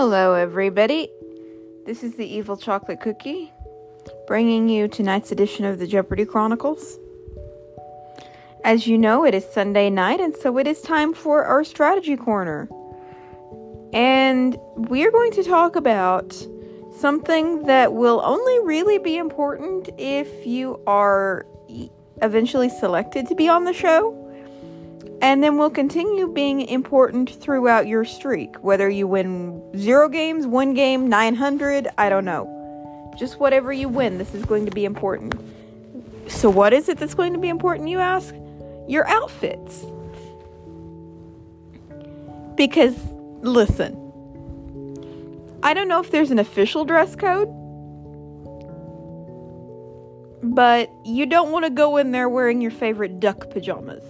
Hello, everybody. This is the Evil Chocolate Cookie, bringing you tonight's edition of the Jeopardy Chronicles. As you know, it is Sunday night, and so it is time for our strategy corner. And we are going to talk about something that will only really be important if you are eventually selected to be on the show. And then will continue being important throughout your streak, whether you win zero games, one game, 900, I don't know. Just whatever you win, this is going to be important. So, what is it that's going to be important, you ask? Your outfits. Because, listen, I don't know if there's an official dress code, but you don't want to go in there wearing your favorite duck pajamas.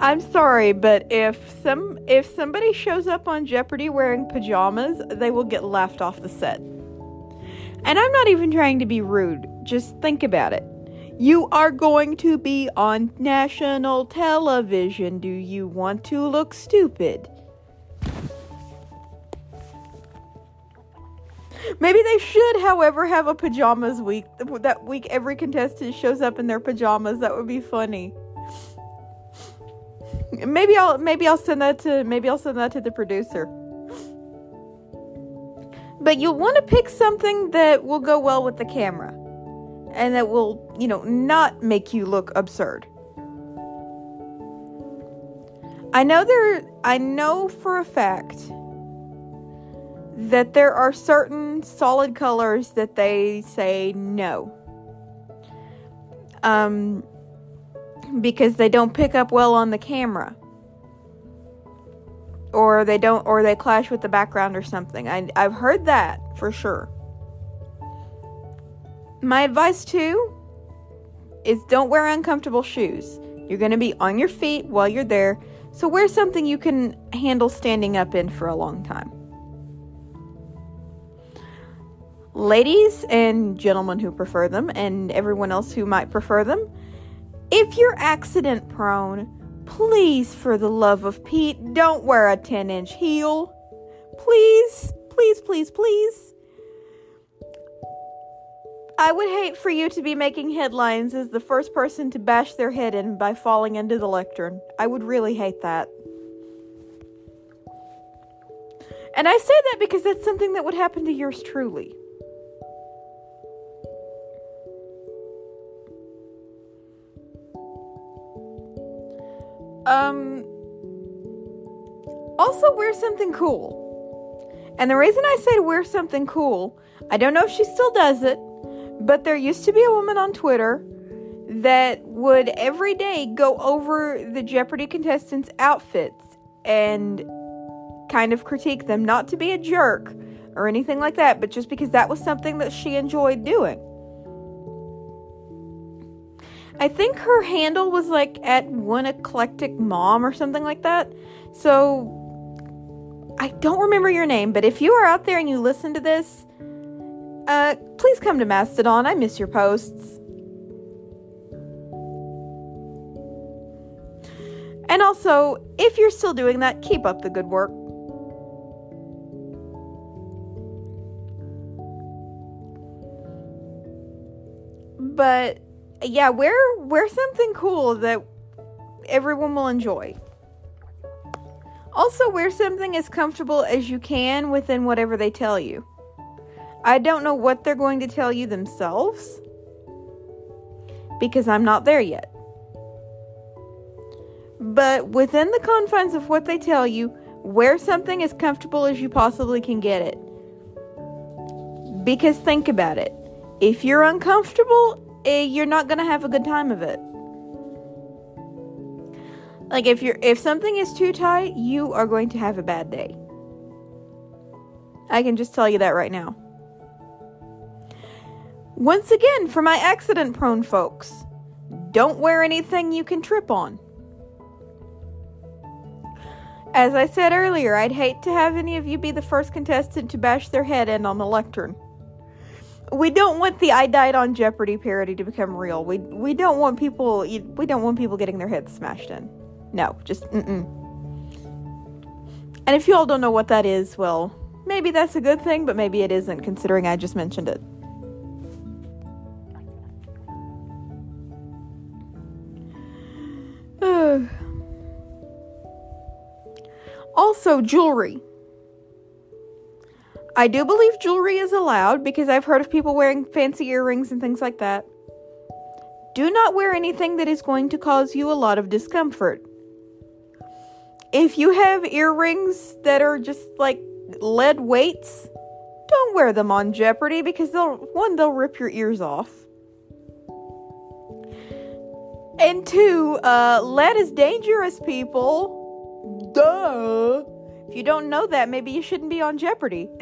I'm sorry, but if some if somebody shows up on Jeopardy wearing pajamas, they will get laughed off the set. And I'm not even trying to be rude. Just think about it. You are going to be on national television. Do you want to look stupid? Maybe they should, however, have a pajamas week. That week, every contestant shows up in their pajamas. That would be funny. Maybe I'll maybe I'll send that to maybe I'll send that to the producer. But you'll want to pick something that will go well with the camera and that will, you know, not make you look absurd. I know there I know for a fact that there are certain solid colors that they say no. Um because they don't pick up well on the camera. Or they don't or they clash with the background or something. I I've heard that for sure. My advice too is don't wear uncomfortable shoes. You're going to be on your feet while you're there, so wear something you can handle standing up in for a long time. Ladies and gentlemen who prefer them, and everyone else who might prefer them, if you're accident prone, please, for the love of Pete, don't wear a 10 inch heel. Please, please, please, please. I would hate for you to be making headlines as the first person to bash their head in by falling into the lectern. I would really hate that. And I say that because that's something that would happen to yours truly. Um also wear something cool. And the reason I say to wear something cool, I don't know if she still does it, but there used to be a woman on Twitter that would every day go over the Jeopardy contestants' outfits and kind of critique them, not to be a jerk or anything like that, but just because that was something that she enjoyed doing. I think her handle was like at one eclectic mom or something like that. So I don't remember your name, but if you are out there and you listen to this, uh, please come to Mastodon. I miss your posts. And also, if you're still doing that, keep up the good work. But yeah, wear wear something cool that everyone will enjoy. Also, wear something as comfortable as you can within whatever they tell you. I don't know what they're going to tell you themselves because I'm not there yet. But within the confines of what they tell you, wear something as comfortable as you possibly can get it. Because think about it. If you're uncomfortable, Eh, you're not going to have a good time of it. Like if you're if something is too tight, you are going to have a bad day. I can just tell you that right now. Once again, for my accident prone folks, don't wear anything you can trip on. As I said earlier, I'd hate to have any of you be the first contestant to bash their head in on the lectern. We don't want the I died on Jeopardy parody to become real. We we don't want people we don't want people getting their heads smashed in. No, just mm-mm. And if you all don't know what that is, well, maybe that's a good thing, but maybe it isn't considering I just mentioned it. also, jewelry. I do believe jewelry is allowed because I've heard of people wearing fancy earrings and things like that. Do not wear anything that is going to cause you a lot of discomfort. If you have earrings that are just like lead weights, don't wear them on Jeopardy because they'll one they'll rip your ears off. And two, uh, lead is dangerous, people. Duh. If you don't know that, maybe you shouldn't be on Jeopardy.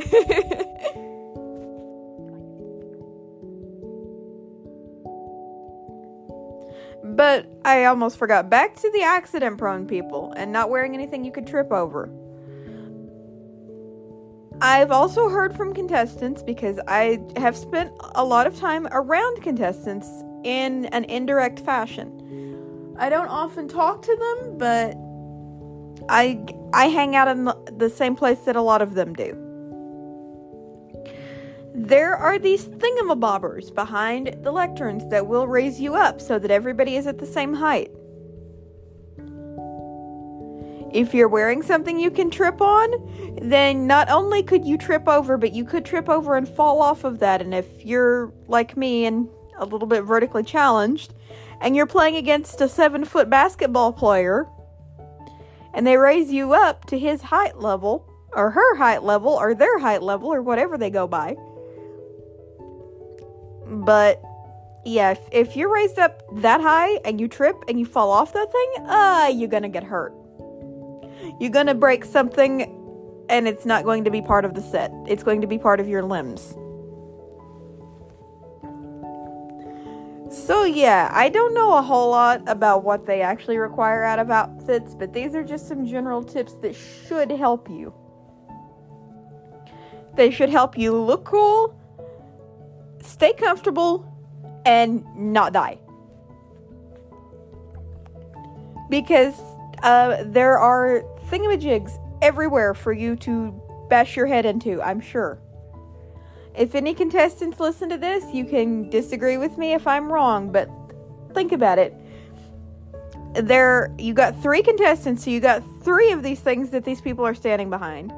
but I almost forgot. Back to the accident prone people and not wearing anything you could trip over. I've also heard from contestants because I have spent a lot of time around contestants in an indirect fashion. I don't often talk to them, but I I hang out in the same place that a lot of them do. There are these thingamabobbers behind the lecterns that will raise you up so that everybody is at the same height. If you're wearing something you can trip on, then not only could you trip over, but you could trip over and fall off of that. And if you're like me and a little bit vertically challenged, and you're playing against a seven foot basketball player, and they raise you up to his height level, or her height level, or their height level, or whatever they go by. But yeah, if, if you're raised up that high and you trip and you fall off that thing, uh, you're gonna get hurt. You're gonna break something and it's not going to be part of the set. It's going to be part of your limbs. So, yeah, I don't know a whole lot about what they actually require out of outfits, but these are just some general tips that should help you. They should help you look cool, stay comfortable, and not die. Because uh, there are thingamajigs everywhere for you to bash your head into, I'm sure. If any contestants listen to this, you can disagree with me if I'm wrong, but think about it. There you got 3 contestants, so you got 3 of these things that these people are standing behind.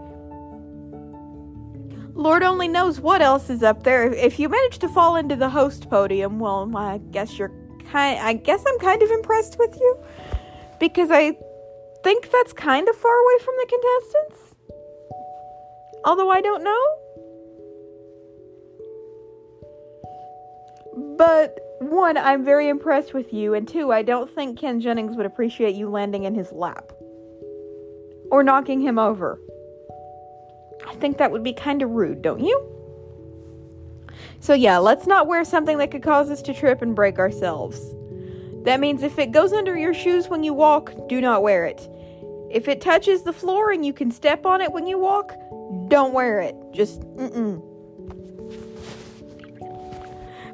Lord only knows what else is up there. If you manage to fall into the host podium, well, I guess you're kind I guess I'm kind of impressed with you because I think that's kind of far away from the contestants. Although I don't know. But one, I'm very impressed with you, and two, I don't think Ken Jennings would appreciate you landing in his lap or knocking him over. I think that would be kind of rude, don't you? So, yeah, let's not wear something that could cause us to trip and break ourselves. That means if it goes under your shoes when you walk, do not wear it. If it touches the floor and you can step on it when you walk, don't wear it. Just mm-mm.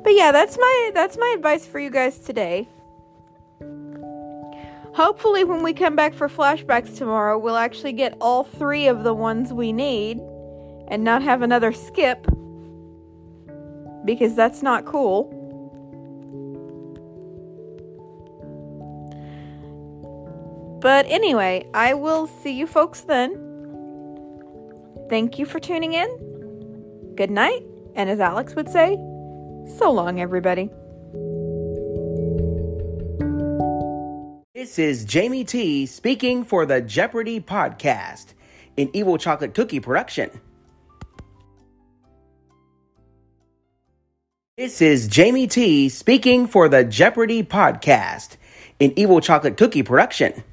But yeah, that's my that's my advice for you guys today. Hopefully when we come back for flashbacks tomorrow, we'll actually get all 3 of the ones we need and not have another skip because that's not cool. But anyway, I will see you folks then. Thank you for tuning in. Good night, and as Alex would say, so long, everybody. This is Jamie T speaking for the Jeopardy podcast, an Evil Chocolate Cookie production. This is Jamie T speaking for the Jeopardy podcast, an Evil Chocolate Cookie production.